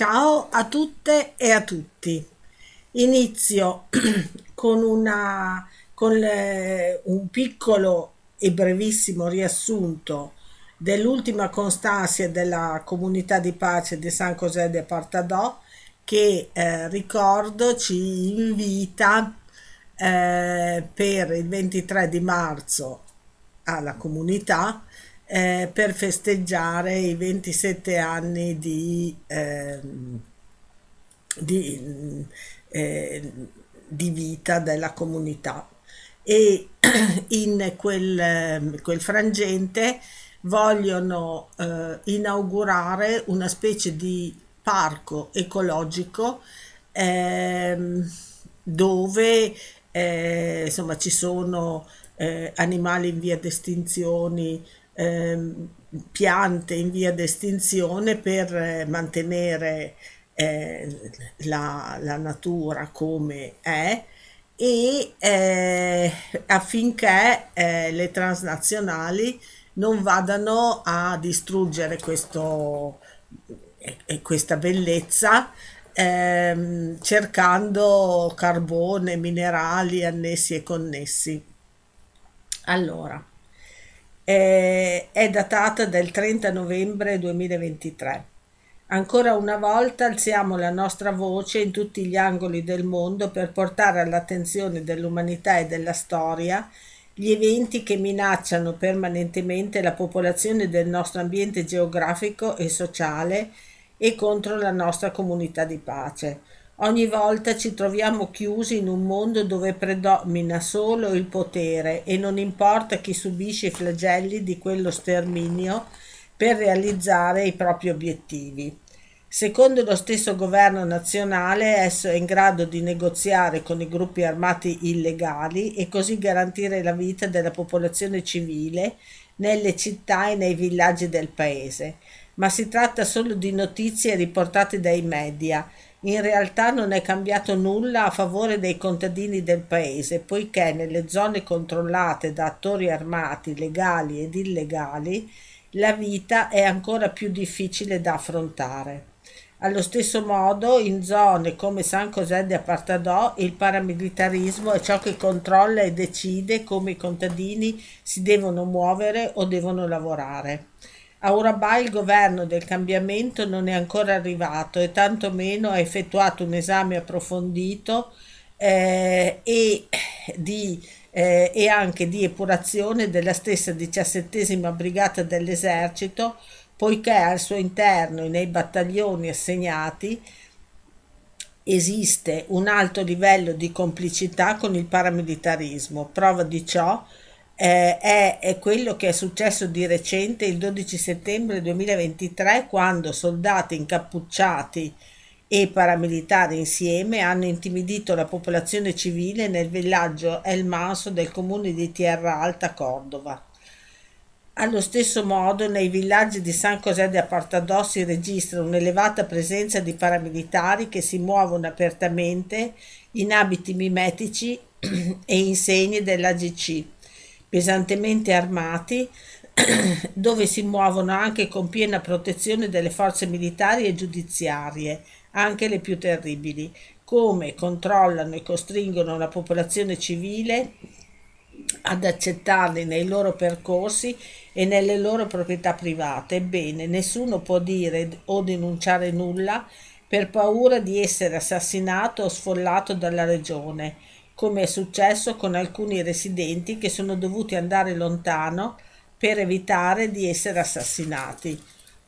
Ciao a tutte e a tutti. Inizio con, una, con le, un piccolo e brevissimo riassunto dell'ultima constanza della comunità di pace di San José de Partadò che eh, ricordo ci invita eh, per il 23 di marzo alla comunità eh, per festeggiare i 27 anni di, eh, di, eh, di, vita della comunità. E in quel, quel frangente vogliono eh, inaugurare una specie di parco ecologico ehm, dove eh, insomma ci sono eh, animali in via di Ehm, piante in via d'estinzione per eh, mantenere eh, la, la, natura come è e eh, affinché eh, le transnazionali non vadano a distruggere questo, eh, questa bellezza ehm, cercando carbone, minerali annessi e connessi. Allora, eh, è datata del 30 novembre 2023. Ancora una volta alziamo la nostra voce in tutti gli angoli del mondo per portare all'attenzione dell'umanità e della storia gli eventi che minacciano permanentemente la popolazione del nostro ambiente geografico e sociale e contro la nostra comunità di pace. Ogni volta ci troviamo chiusi in un mondo dove predomina solo il potere e non importa chi subisce i flagelli di quello sterminio per realizzare i propri obiettivi. Secondo lo stesso governo nazionale, esso è in grado di negoziare con i gruppi armati illegali e così garantire la vita della popolazione civile nelle città e nei villaggi del paese. Ma si tratta solo di notizie riportate dai media in realtà non è cambiato nulla a favore dei contadini del paese, poiché nelle zone controllate da attori armati legali ed illegali la vita è ancora più difficile da affrontare. Allo stesso modo, in zone come San José de Apartadò, il paramilitarismo è ciò che controlla e decide come i contadini si devono muovere o devono lavorare. A Urabà il governo del cambiamento non è ancora arrivato e tantomeno ha effettuato un esame approfondito eh, e, di, eh, e anche di epurazione della stessa diciassettesima brigata dell'esercito, poiché al suo interno e nei battaglioni assegnati esiste un alto livello di complicità con il paramilitarismo. Prova di ciò eh, è, è, quello che è successo di recente il 12 settembre 2023 quando soldati incappucciati e paramilitari insieme hanno intimidito la popolazione civile nel villaggio El Manso del comune di Tierra Alta, Cordova. Allo stesso modo, nei villaggi di San José de Apartadó si registra un'elevata presenza di paramilitari che si muovono apertamente in abiti mimetici e in segni dell'AGC pesantemente armati, dove si muovono anche con piena protezione delle forze militari e giudiziarie, anche le più terribili, come controllano e costringono la popolazione civile ad accettarli nei loro percorsi e nelle loro proprietà private. Ebbene, nessuno può dire o denunciare nulla per paura di essere assassinato o sfollato dalla regione come è successo con alcuni residenti che sono dovuti andare lontano per evitare di essere assassinati.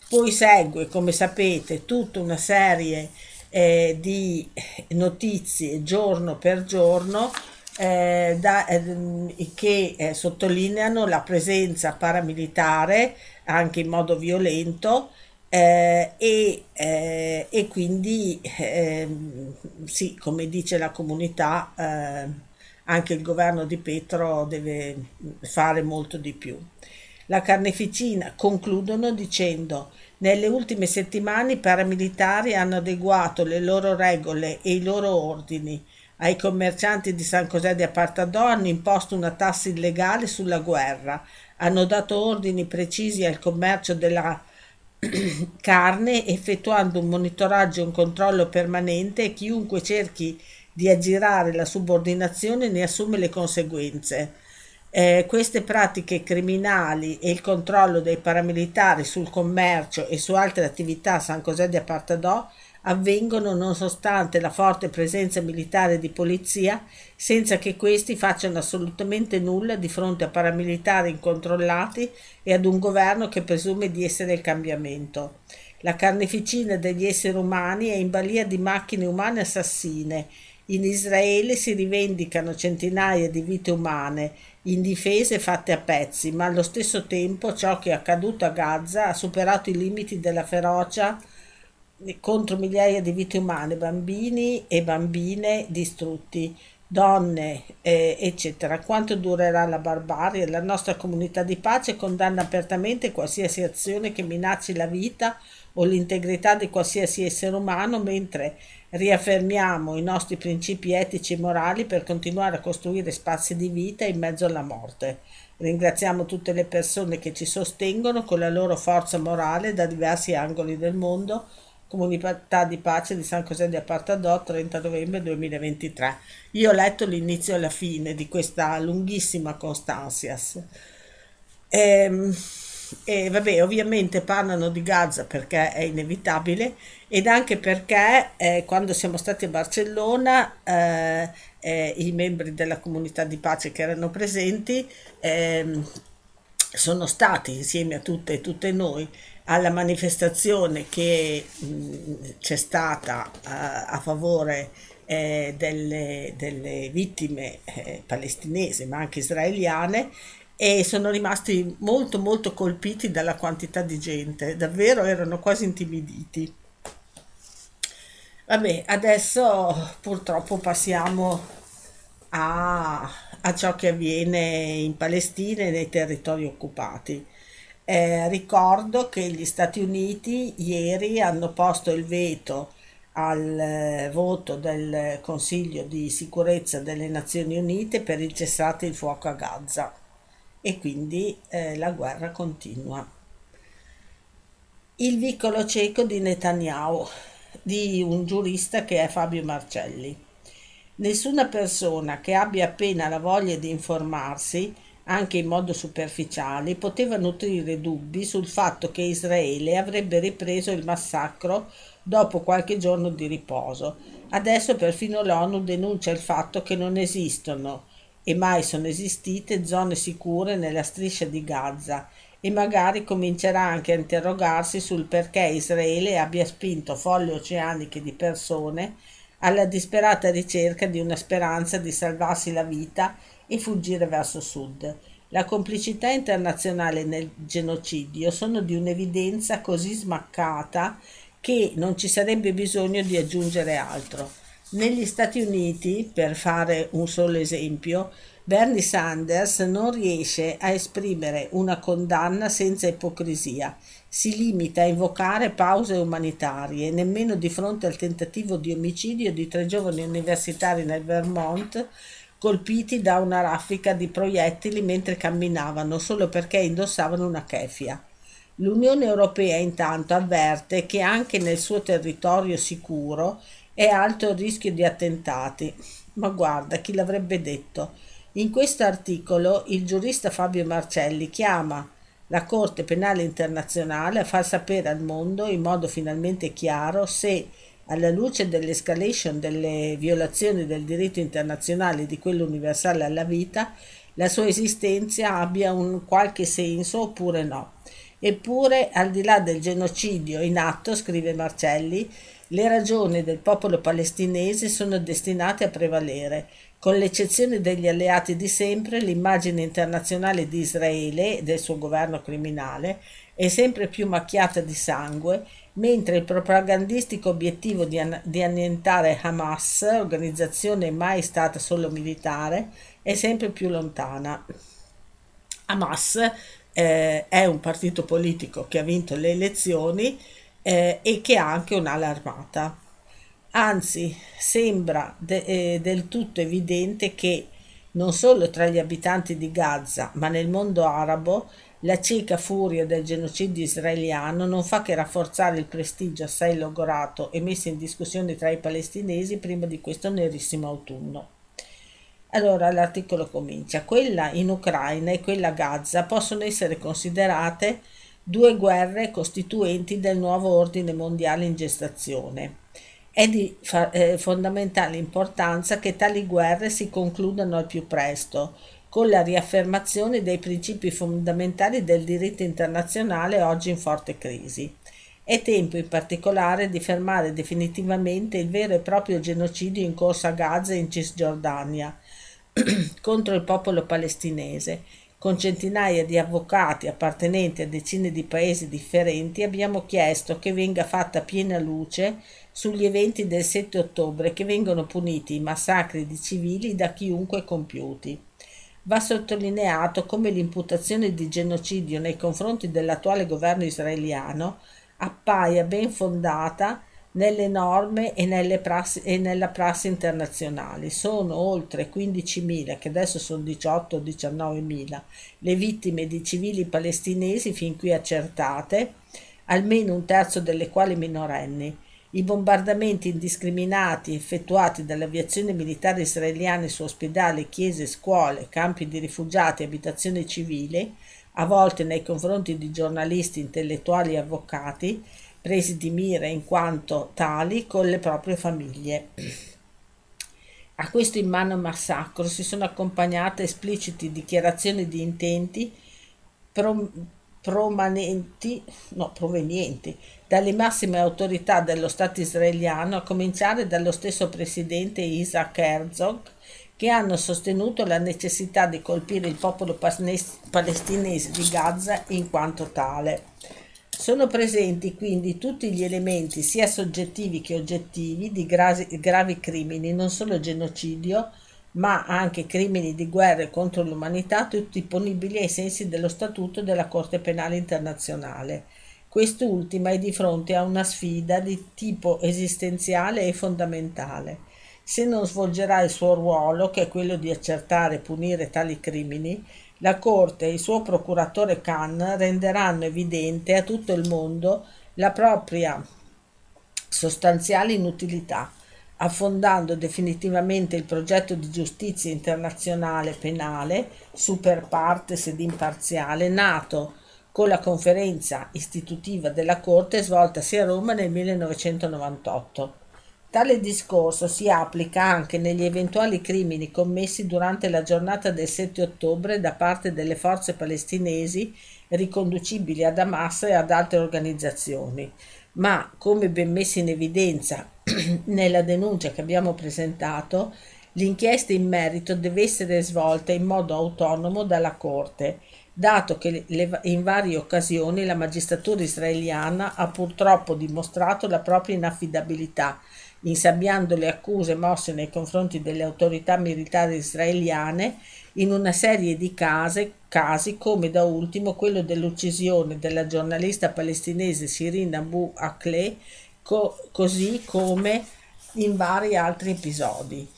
Poi segue, come sapete, tutta una serie eh, di notizie giorno per giorno eh, da, eh, che sottolineano la presenza paramilitare anche in modo violento eh, e, eh, e, quindi eh, sì, come dice la comunità, eh, anche il governo di Petro deve fare molto di più. La carneficina concludono dicendo nelle ultime settimane i paramilitari hanno adeguato le loro regole e i loro ordini. Ai commercianti di San José de Apartadò hanno imposto una tassa illegale sulla guerra, hanno dato ordini precisi al commercio della carne effettuando un monitoraggio e un controllo permanente e chiunque cerchi di aggirare la subordinazione ne assume le conseguenze. Eh, queste pratiche criminali e il controllo dei paramilitari sul commercio e su altre attività a San José de Apartadò avvengono nonostante la forte presenza militare di polizia, senza che questi facciano assolutamente nulla di fronte a paramilitari incontrollati e ad un governo che presume di essere il cambiamento. La carneficina degli esseri umani è in balia di macchine umane assassine. In Israele si rivendicano centinaia di vite umane indifese fatte a pezzi, ma allo stesso tempo ciò che è accaduto a Gaza ha superato i limiti della ferocia contro migliaia di vite umane, bambini e bambine distrutti, donne, eh, eccetera. Quanto durerà la barbarie? La nostra comunità di pace condanna apertamente qualsiasi azione che minacci la vita o l'integrità di qualsiasi essere umano, mentre riaffermiamo i nostri principi etici e morali per continuare a costruire spazi di vita in mezzo alla morte. Ringraziamo tutte le persone che ci sostengono con la loro forza morale da diversi angoli del mondo Comunità di Pace di San José di Apartadò 30 novembre 2023. Io ho letto l'inizio e la fine di questa lunghissima Constanzias. E, ehm, e vabbè, ovviamente parlano di Gaza perché è inevitabile ed anche perché eh, quando siamo stati a Barcellona eh, eh, i membri della comunità di pace che erano presenti ehm, sono stati insieme a tutte e tutte noi alla manifestazione che mh, c'è stata a, a favore eh, delle, delle, vittime eh, palestinesi ma anche israeliane e sono rimasti molto molto colpiti dalla quantità di gente, davvero erano quasi intimiditi. Vabbè, adesso purtroppo passiamo a, a ciò che avviene in Palestina e nei territori occupati. Eh, ricordo che gli Stati Uniti ieri hanno posto il veto al eh, voto del Consiglio di sicurezza delle Nazioni Unite per il cessate il fuoco a Gaza e quindi eh, la guerra continua. Il vicolo cieco di Netanyahu, di un giurista che è Fabio Marcelli. Nessuna persona che abbia appena la voglia di informarsi anche in modo superficiale, poteva nutrire dubbi sul fatto che Israele avrebbe ripreso il massacro dopo qualche giorno di riposo. Adesso perfino l'ONU denuncia il fatto che non esistono e mai sono esistite zone sicure nella striscia di Gaza e magari comincerà anche a interrogarsi sul perché Israele abbia spinto folle oceaniche di persone alla disperata ricerca di una speranza di salvarsi la vita e fuggire verso sud. La complicità internazionale nel genocidio sono di un'evidenza così smaccata che non ci sarebbe bisogno di aggiungere altro. Negli Stati Uniti, per fare un solo esempio, Bernie Sanders non riesce a esprimere una condanna senza ipocrisia, si limita a invocare pause umanitarie, nemmeno di fronte al tentativo di omicidio di tre giovani universitari nel Vermont colpiti da una raffica di proiettili mentre camminavano solo perché indossavano una keffia. L'Unione Europea intanto avverte che anche nel suo territorio sicuro è alto il rischio di attentati. Ma guarda, chi l'avrebbe detto? In questo articolo il giurista Fabio Marcelli chiama la Corte Penale Internazionale a far sapere al mondo in modo finalmente chiaro se alla luce dell'escalation delle violazioni del diritto internazionale e di quello universale alla vita, la sua esistenza abbia un qualche senso oppure no. Eppure, al di là del genocidio in atto, scrive Marcelli, le ragioni del popolo palestinese sono destinate a prevalere. Con l'eccezione degli alleati di sempre, l'immagine internazionale di Israele e del suo governo criminale è sempre più macchiata di sangue mentre il propagandistico obiettivo di, an- di annientare Hamas, organizzazione mai stata solo militare, è sempre più lontana. Hamas eh, è un partito politico che ha vinto le elezioni eh, e che ha anche un'ala armata. Anzi, sembra de- eh, del tutto evidente che non solo tra gli abitanti di Gaza, ma nel mondo arabo, La cieca furia del genocidio israeliano non fa che rafforzare il prestigio assai logorato e messo in discussione tra i palestinesi prima di questo nerissimo autunno. Allora l'articolo comincia. Quella in Ucraina e quella a Gaza possono essere considerate due guerre costituenti del nuovo ordine mondiale in gestazione. È di eh, fondamentale importanza che tali guerre si concludano al più presto, con la riaffermazione dei principi fondamentali del diritto internazionale oggi in forte crisi. È tempo in particolare di fermare definitivamente il vero e proprio genocidio in corso a Gaza e in Cisgiordania contro il popolo palestinese. Con centinaia di avvocati appartenenti a decine di paesi differenti abbiamo chiesto che venga fatta piena luce sugli eventi del 7 ottobre che vengono puniti i massacri di civili da chiunque compiuti. Va sottolineato come l'imputazione di genocidio nei confronti dell'attuale governo israeliano appaia ben fondata nelle norme e, prassi, e nella prassi internazionale. Sono oltre 15.000, che adesso sono 18 o 19.000, le vittime di civili palestinesi fin qui accertate, almeno un terzo delle quali minorenni. I bombardamenti indiscriminati effettuati dall'aviazione militare israeliana su ospedali, chiese, scuole, campi di rifugiati e abitazioni civili, a volte nei confronti di giornalisti, intellettuali e avvocati, presi di mira in quanto tali con le proprie famiglie. A questo immane massacro si sono accompagnate espliciti dichiarazioni di intenti pro- promanenti, no, provenienti dalle massime autorità dello Stato israeliano, a cominciare dallo stesso presidente Isaac Herzog, che hanno sostenuto la necessità di colpire il popolo palestinese di Gaza in quanto tale. Sono presenti quindi tutti gli elementi sia soggettivi che oggettivi di gravi, gravi crimini, non solo genocidio, ma anche crimini di guerra contro l'umanità, tutti ponibili ai sensi dello Statuto della Corte Penale Internazionale. Quest'ultima è di fronte a una sfida di tipo esistenziale e fondamentale. Se non svolgerà il suo ruolo, che è quello di accertare e punire tali crimini, la Corte e il suo procuratore Khan renderanno evidente a tutto il mondo la propria sostanziale inutilità affondando definitivamente il progetto di giustizia internazionale penale, super partes ed imparziale, nato con la conferenza istitutiva della Corte svoltasi a Roma nel 1998. Tale discorso si applica anche negli eventuali crimini commessi durante la giornata del 7 ottobre da parte delle forze palestinesi riconducibili ad Hamas e ad altre organizzazioni, ma come ben messo in evidenza nella denuncia che abbiamo presentato, l'inchiesta in merito deve essere svolta in modo autonomo dalla Corte, dato che le, in varie occasioni la magistratura israeliana ha purtroppo dimostrato la propria inaffidabilità, insabbiando le accuse mosse nei confronti delle autorità militari israeliane in una serie di case, casi come da ultimo quello dell'uccisione della giornalista palestinese Shirin Abu Akleh, co- così come in vari altri episodi.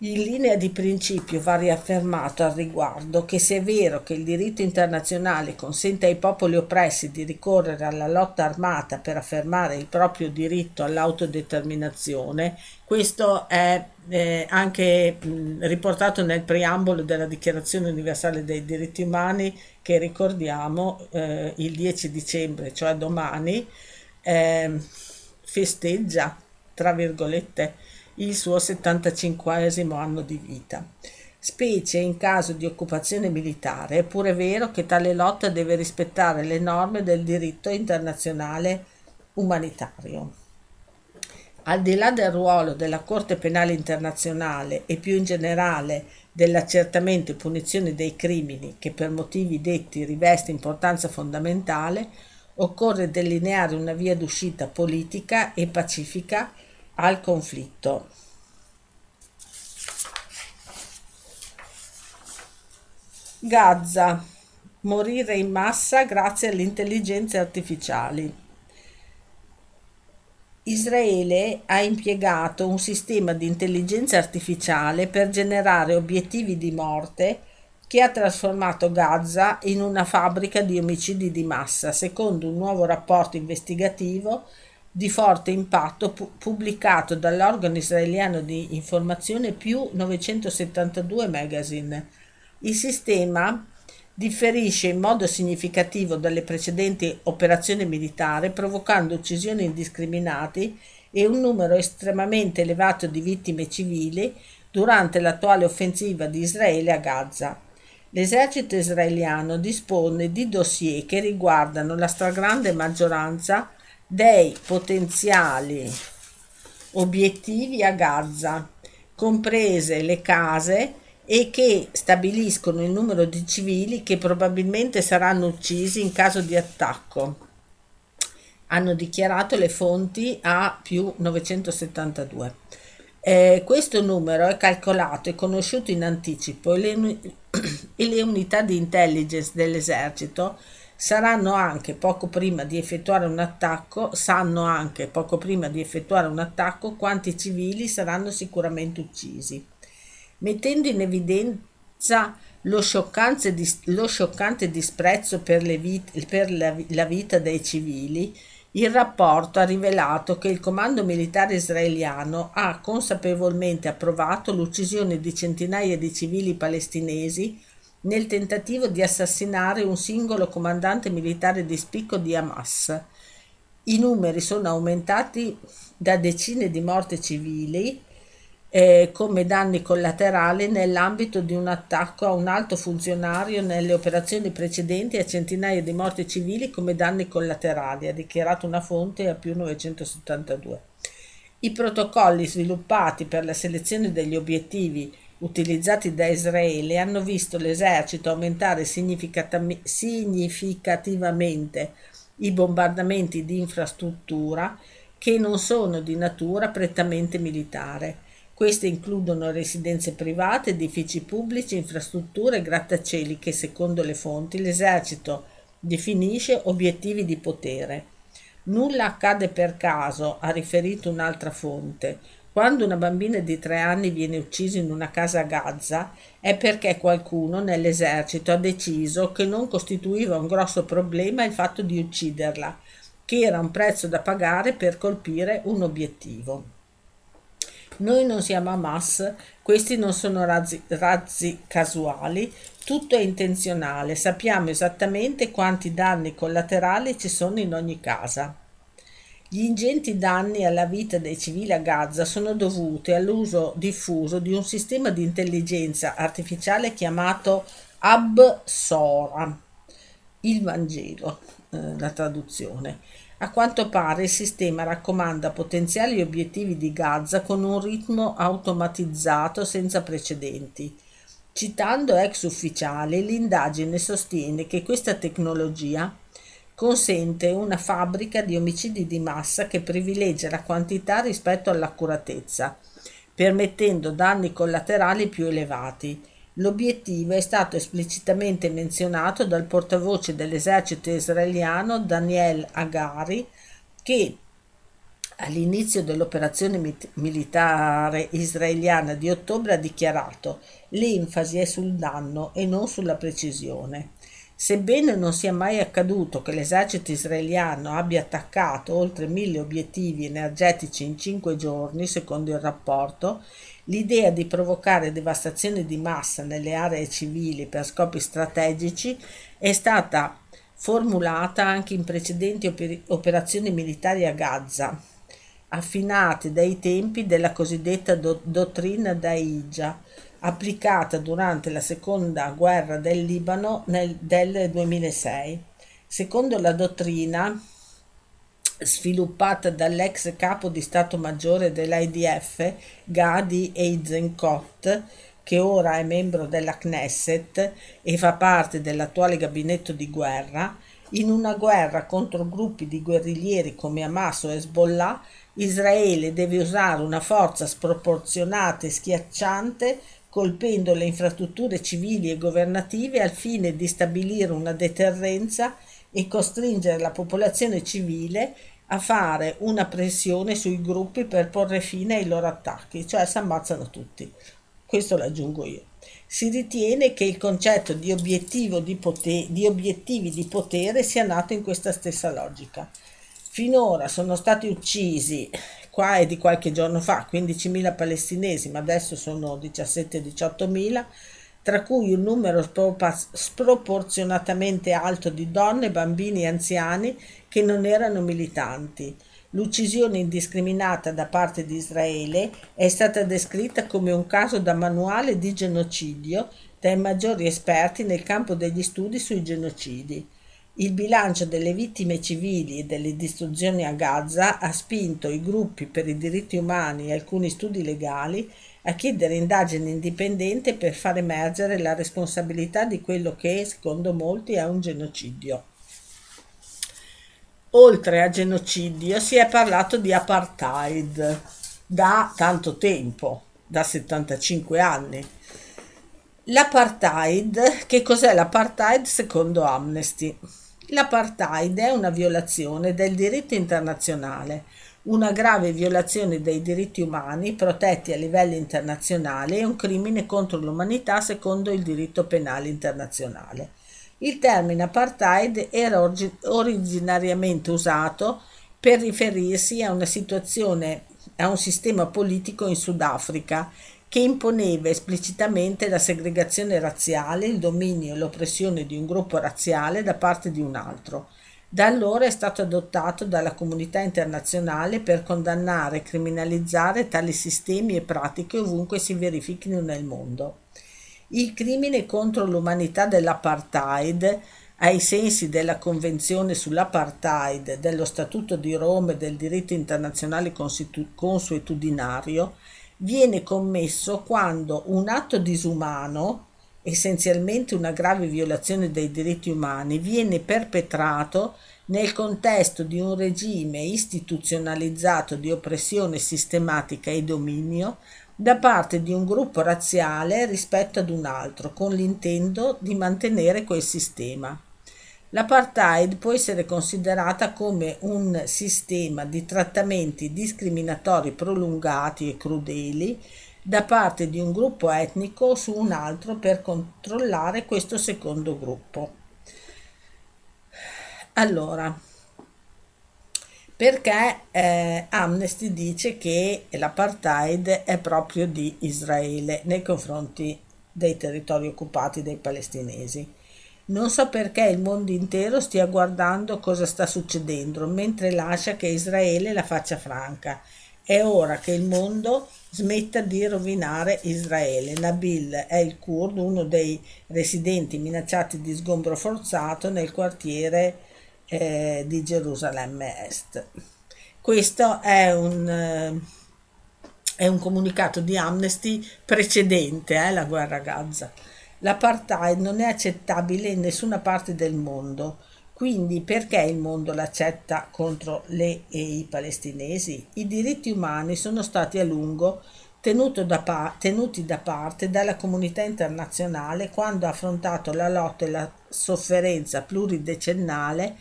In linea di principio va riaffermato al riguardo che se è vero che il diritto internazionale consente ai popoli oppressi di ricorrere alla lotta armata per affermare il proprio diritto all'autodeterminazione, questo è eh, anche mh, riportato nel preambolo della Dichiarazione universale dei diritti umani che ricordiamo eh, il 10 dicembre, cioè domani, eh, festeggia, tra virgolette, il suo 75 anno di vita. Specie in caso di occupazione militare, è pure vero che tale lotta deve rispettare le norme del diritto internazionale umanitario. Al di là del ruolo della Corte Penale Internazionale e più in generale dell'accertamento e punizione dei crimini che per motivi detti riveste importanza fondamentale, occorre delineare una via d'uscita politica e pacifica al conflitto. Gaza. Morire in massa grazie alle intelligenze artificiali. Israele ha impiegato un sistema di intelligenza artificiale per generare obiettivi di morte che ha trasformato Gaza in una fabbrica di omicidi di massa, secondo un nuovo rapporto investigativo di forte impatto pu- pubblicato dall'organo israeliano di informazione più 972 Magazine. Il sistema differisce in modo significativo dalle precedenti operazioni militari, provocando uccisioni indiscriminate e un numero estremamente elevato di vittime civili durante l'attuale offensiva di Israele a Gaza. L'esercito israeliano dispone di dossier che riguardano la stragrande maggioranza dei potenziali obiettivi a Gaza, comprese le case e che stabiliscono il numero di civili che probabilmente saranno uccisi in caso di attacco. Hanno dichiarato le fonti a più 972. Eh, questo numero è calcolato e conosciuto in anticipo e le, e le unità di intelligence dell'esercito saranno anche poco prima di effettuare un attacco, sanno anche poco prima di effettuare un attacco quanti civili saranno sicuramente uccisi mettendo in evidenza lo scioccante, lo scioccante disprezzo per, vit- per la, la vita dei civili, il rapporto ha rivelato che il comando militare israeliano ha consapevolmente approvato l'uccisione di centinaia di civili palestinesi nel tentativo di assassinare un singolo comandante militare di spicco di Hamas. I numeri sono aumentati da decine di morti civili eh, come danni collaterali nell'ambito di un attacco a un alto funzionario nelle operazioni precedenti a centinaia di morti civili come danni collaterali, ha dichiarato una fonte a più 972. I protocolli sviluppati per la selezione degli obiettivi utilizzati da Israele hanno visto l'esercito aumentare significativamente i bombardamenti di infrastruttura che non sono di natura prettamente militare queste includono residenze private, edifici pubblici, infrastrutture e grattacieli che, secondo le fonti, l'esercito definisce obiettivi di potere. Nulla accade per caso, ha riferito un'altra fonte. Quando una bambina di tre anni viene uccisa in una casa a Gaza è perché qualcuno nell'esercito ha deciso che non costituiva un grosso problema il fatto di ucciderla, che era un prezzo da pagare per colpire un obiettivo. Noi non siamo Hamas, questi non sono razzi, razzi casuali, tutto è intenzionale, sappiamo esattamente quanti danni collaterali ci sono in ogni casa. Gli ingenti danni alla vita dei civili a Gaza sono dovuti all'uso diffuso di un sistema di intelligenza artificiale chiamato Absora, il Vangelo, eh, la traduzione, a quanto pare il sistema raccomanda potenziali obiettivi di Gaza con un ritmo automatizzato senza precedenti. Citando ex ufficiali, l'indagine sostiene che questa tecnologia consente una fabbrica di omicidi di massa che privilegia la quantità rispetto all'accuratezza, permettendo danni collaterali più elevati L'obiettivo è stato esplicitamente menzionato dal portavoce dell'esercito israeliano Daniel Agari che all'inizio dell'operazione militare israeliana di ottobre ha dichiarato l'enfasi è sul danno e non sulla precisione. Sebbene non sia mai accaduto che l'esercito israeliano abbia attaccato oltre mille obiettivi energetici in cinque giorni, secondo il rapporto, L'idea di provocare devastazione di massa nelle aree civili per scopi strategici è stata formulata anche in precedenti oper- operazioni militari a Gaza, affinate dai tempi della cosiddetta do- dottrina Daija, applicata durante la seconda guerra del Libano nel, del 2006. Secondo la dottrina, sviluppata dall'ex capo di Stato Maggiore dell'IDF Gadi Eisenkot, che ora è membro della Knesset e fa parte dell'attuale gabinetto di guerra, in una guerra contro gruppi di guerriglieri come Hamas o Hezbollah, Israele deve usare una forza sproporzionata e schiacciante colpendo le infrastrutture civili e governative al fine di stabilire una deterrenza e costringere la popolazione civile a fare una pressione sui gruppi per porre fine ai loro attacchi, cioè si ammazzano tutti. questo lo aggiungo io. Si ritiene che il concetto di, di, potere, di obiettivi di potere sia nato in questa stessa logica. Finora sono stati uccisi, qua è di qualche giorno fa, 15.000 palestinesi, ma adesso sono 17-18.000, tra cui un numero sproporzionatamente alto di donne, bambini e anziani che non erano militanti. L'uccisione indiscriminata da parte di Israele è stata descritta come un caso da manuale di genocidio dai maggiori esperti nel campo degli studi sui genocidi. Il bilancio delle vittime civili e delle distruzioni a Gaza ha spinto i gruppi per i diritti umani e alcuni studi legali a chiedere indagini indipendenti per far emergere la responsabilità di quello che, secondo molti, è un genocidio. Oltre a genocidio si è parlato di apartheid da tanto tempo, da 75 anni. L'apartheid, che cos'è l'apartheid secondo Amnesty? L'apartheid è una violazione del diritto internazionale una grave violazione dei diritti umani protetti a livello internazionale e un crimine contro l'umanità secondo il diritto penale internazionale. Il termine apartheid era originariamente usato per riferirsi a una situazione, a un sistema politico in Sudafrica che imponeva esplicitamente la segregazione razziale, il dominio e l'oppressione di un gruppo razziale da parte di un altro da allora è stato adottato dalla comunità internazionale per condannare e criminalizzare tali sistemi e pratiche ovunque si verifichino nel mondo. Il crimine contro l'umanità dell'apartheid, ai sensi della Convenzione sull'apartheid, dello Statuto di Roma e del diritto internazionale consuetudinario, viene commesso quando un atto disumano essenzialmente una grave violazione dei diritti umani, viene perpetrato nel contesto di un regime istituzionalizzato di oppressione sistematica e dominio da parte di un gruppo razziale rispetto ad un altro, con l'intento di mantenere quel sistema. L'apartheid può essere considerata come un sistema di trattamenti discriminatori prolungati e crudeli da parte di un gruppo etnico su un altro per controllare questo secondo gruppo. Allora, perché eh, Amnesty dice che l'apartheid è proprio di Israele nei confronti dei territori occupati dai palestinesi. Non so perché il mondo intero stia guardando cosa sta succedendo mentre lascia che Israele la faccia franca. È ora che il mondo smetta di rovinare Israele. Nabil è il kurdo, uno dei residenti minacciati di sgombro forzato nel quartiere eh, di Gerusalemme Est. Questo è un, eh, è un comunicato di Amnesty precedente alla eh, guerra a Gaza. L'apartheid non è accettabile in nessuna parte del mondo quindi perché il mondo l'accetta contro le e i palestinesi? I diritti umani sono stati a lungo da pa- tenuti da parte dalla comunità internazionale quando ha affrontato la lotta e la sofferenza pluridecennale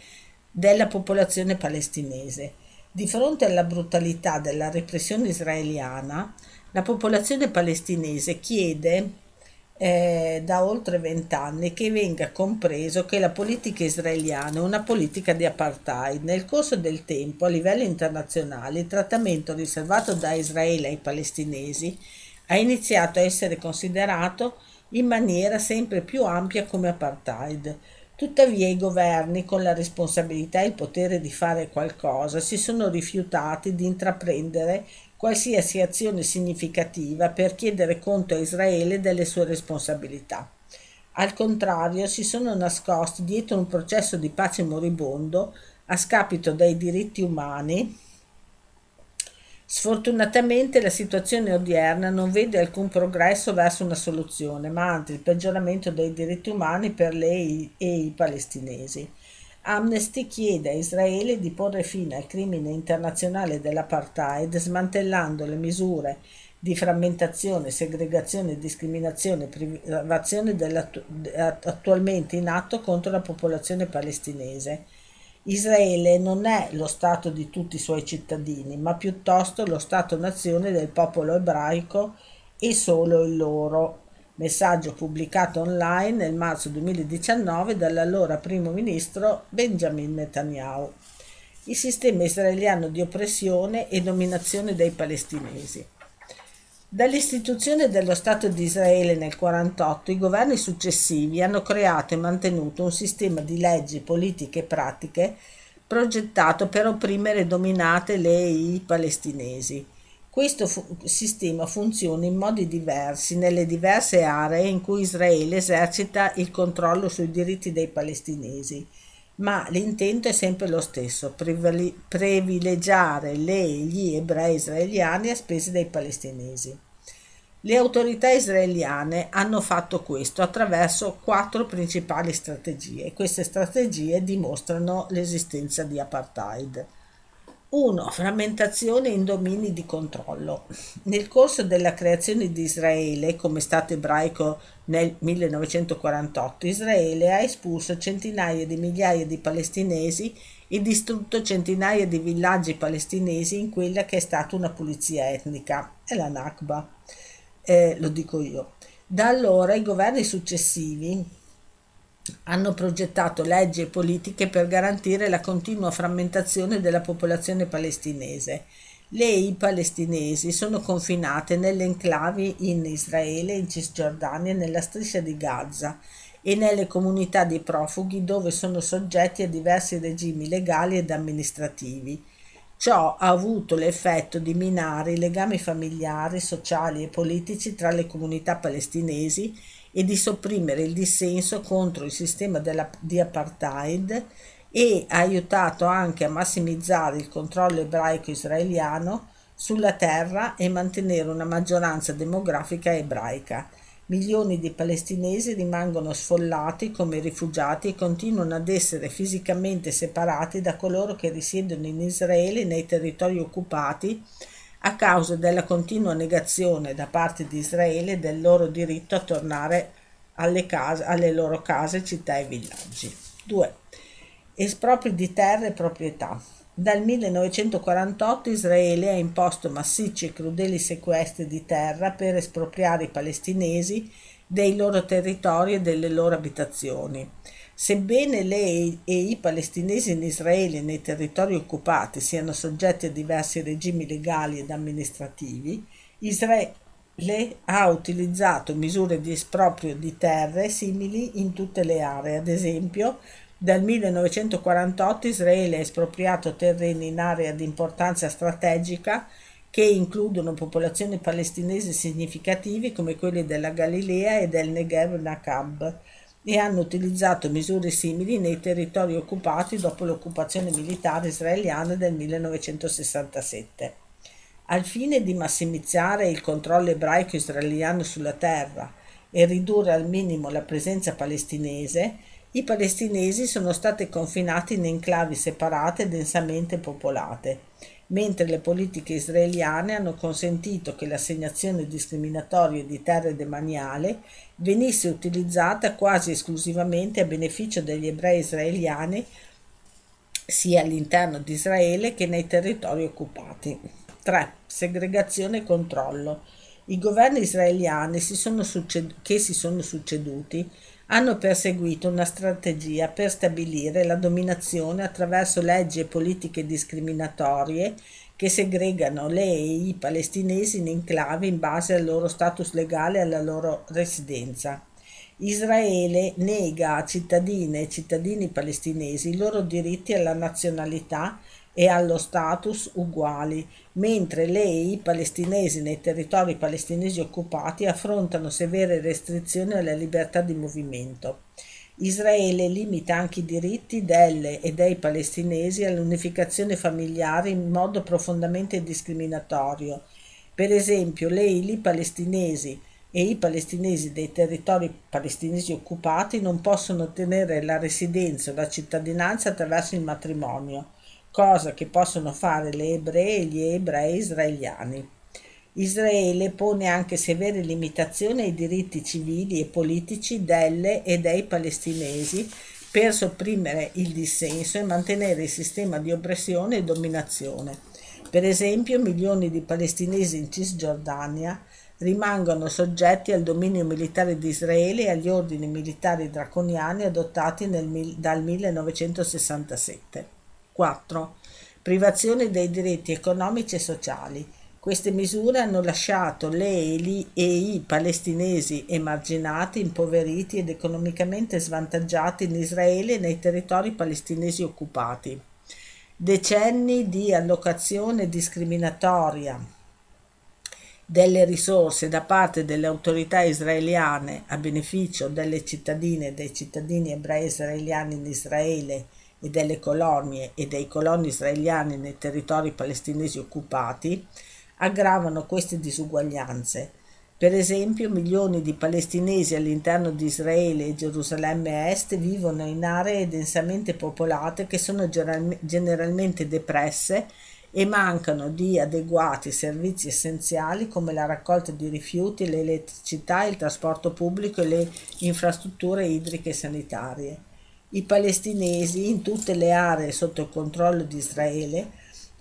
della popolazione palestinese. Di fronte alla brutalità della repressione israeliana, la popolazione palestinese chiede eh, da oltre vent'anni che venga compreso che la politica israeliana è una politica di apartheid. Nel corso del tempo, a livello internazionale, il trattamento riservato da Israele ai palestinesi ha iniziato a essere considerato in maniera sempre più ampia come apartheid. Tuttavia i governi, con la responsabilità e il potere di fare qualcosa, si sono rifiutati di intraprendere qualsiasi azione significativa per chiedere conto a Israele delle sue responsabilità. Al contrario, si sono nascosti dietro un processo di pace moribondo a scapito dei diritti umani. Sfortunatamente la situazione odierna non vede alcun progresso verso una soluzione, ma anzi il peggioramento dei diritti umani per lei e i palestinesi. Amnesty chiede a Israele di porre fine al crimine internazionale dell'apartheid smantellando le misure di frammentazione, segregazione, discriminazione e privazione attualmente in atto contro la popolazione palestinese. Israele non è lo Stato di tutti i suoi cittadini, ma piuttosto lo Stato-nazione del popolo ebraico e solo il loro. Messaggio pubblicato online nel marzo 2019 dall'allora primo ministro Benjamin Netanyahu. Il sistema israeliano di oppressione e dominazione dei palestinesi. Dall'istituzione dello Stato di Israele nel 1948 i governi successivi hanno creato e mantenuto un sistema di leggi, politiche e pratiche progettato per opprimere e dominare le i palestinesi. Questo fu- sistema funziona in modi diversi nelle diverse aree in cui Israele esercita il controllo sui diritti dei palestinesi ma l'intento è sempre lo stesso, privilegiare le gli ebrei israeliani a spese dei palestinesi. Le autorità israeliane hanno fatto questo attraverso quattro principali strategie e queste strategie dimostrano l'esistenza di apartheid. 1. Frammentazione in domini di controllo. Nel corso della creazione di Israele come Stato ebraico nel 1948, Israele ha espulso centinaia di migliaia di palestinesi e distrutto centinaia di villaggi palestinesi in quella che è stata una pulizia etnica, è la Nakba, eh, lo dico io. Da allora i governi successivi hanno progettato leggi e politiche per garantire la continua frammentazione della popolazione palestinese. Le i palestinesi sono confinate nelle enclavi in Israele, in Cisgiordania nella striscia di Gaza e nelle comunità di profughi dove sono soggetti a diversi regimi legali ed amministrativi. Ciò ha avuto l'effetto di minare i legami familiari, sociali e politici tra le comunità palestinesi e di sopprimere il dissenso contro il sistema della, di apartheid e ha aiutato anche a massimizzare il controllo ebraico israeliano sulla terra e mantenere una maggioranza demografica ebraica. Milioni di palestinesi rimangono sfollati come rifugiati e continuano ad essere fisicamente separati da coloro che risiedono in Israele nei territori occupati a causa della continua negazione da parte di Israele del loro diritto a tornare alle, case, alle loro case, città e villaggi. 2. Espropri di terre e proprietà. Dal 1948 Israele ha imposto massicci e crudeli sequestri di terra per espropriare i palestinesi dei loro territori e delle loro abitazioni. Sebbene lei e i palestinesi in Israele nei territori occupati siano soggetti a diversi regimi legali ed amministrativi, Israele ha utilizzato misure di esproprio di terre simili in tutte le aree. Ad esempio, dal 1948 Israele ha espropriato terreni in area di importanza strategica che includono popolazioni palestinesi significative come quelle della Galilea e del Negev Nakab e hanno utilizzato misure simili nei territori occupati dopo l'occupazione militare israeliana del 1967. Al fine di massimizzare il controllo ebraico israeliano sulla terra e ridurre al minimo la presenza palestinese, i palestinesi sono stati confinati in enclavi separate densamente popolate mentre le politiche israeliane hanno consentito che l'assegnazione discriminatoria di terre demaniale venisse utilizzata quasi esclusivamente a beneficio degli ebrei israeliani sia all'interno di Israele che nei territori occupati. 3. Segregazione e controllo. I governi israeliani si succed- che si sono succeduti hanno perseguito una strategia per stabilire la dominazione attraverso leggi e politiche discriminatorie che segregano le e i palestinesi in enclavi in base al loro status legale e alla loro residenza. Israele nega a cittadine e cittadini palestinesi i loro diritti alla nazionalità e allo status uguali, mentre le e i palestinesi nei territori palestinesi occupati affrontano severe restrizioni alla libertà di movimento. Israele limita anche i diritti delle e dei palestinesi all'unificazione familiare in modo profondamente discriminatorio. Per esempio, le i palestinesi e i palestinesi dei territori palestinesi occupati non possono ottenere la residenza o la cittadinanza attraverso il matrimonio cosa che possono fare le ebree e gli ebrei israeliani. Israele pone anche severe limitazioni ai diritti civili e politici delle e dei palestinesi per sopprimere il dissenso e mantenere il sistema di oppressione e dominazione. Per esempio, milioni di palestinesi in Cisgiordania rimangono soggetti al dominio militare di Israele e agli ordini militari draconiani adottati nel, dal 1967. 4. Privazione dei diritti economici e sociali. Queste misure hanno lasciato le e i palestinesi emarginati, impoveriti ed economicamente svantaggiati in Israele e nei territori palestinesi occupati. Decenni di allocazione discriminatoria delle risorse da parte delle autorità israeliane a beneficio delle cittadine e dei cittadini ebrei israeliani in Israele e delle colonie e dei coloni israeliani nei territori palestinesi occupati aggravano queste disuguaglianze. Per esempio, milioni di palestinesi all'interno di Israele e Gerusalemme Est vivono in aree densamente popolate che sono generalmente depresse e mancano di adeguati servizi essenziali come la raccolta di rifiuti, l'elettricità, il trasporto pubblico e le infrastrutture idriche e sanitarie. I palestinesi in tutte le aree sotto il controllo di Israele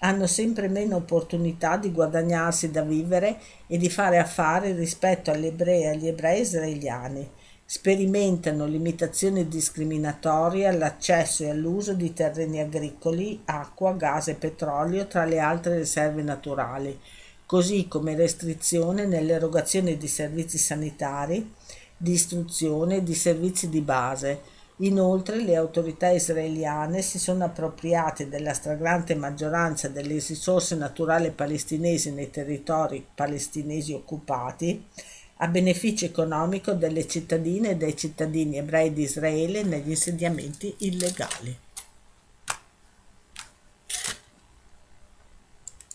hanno sempre meno opportunità di guadagnarsi da vivere e di fare affari rispetto agli ebrei e agli ebrei israeliani sperimentano limitazioni discriminatorie all'accesso e all'uso di terreni agricoli, acqua, gas e petrolio tra le altre riserve naturali, così come restrizione nell'erogazione di servizi sanitari, di istruzione e di servizi di base. Inoltre le autorità israeliane si sono appropriate della stragrande maggioranza delle risorse naturali palestinesi nei territori palestinesi occupati, a beneficio economico delle cittadine e dei cittadini ebrei di Israele negli insediamenti illegali.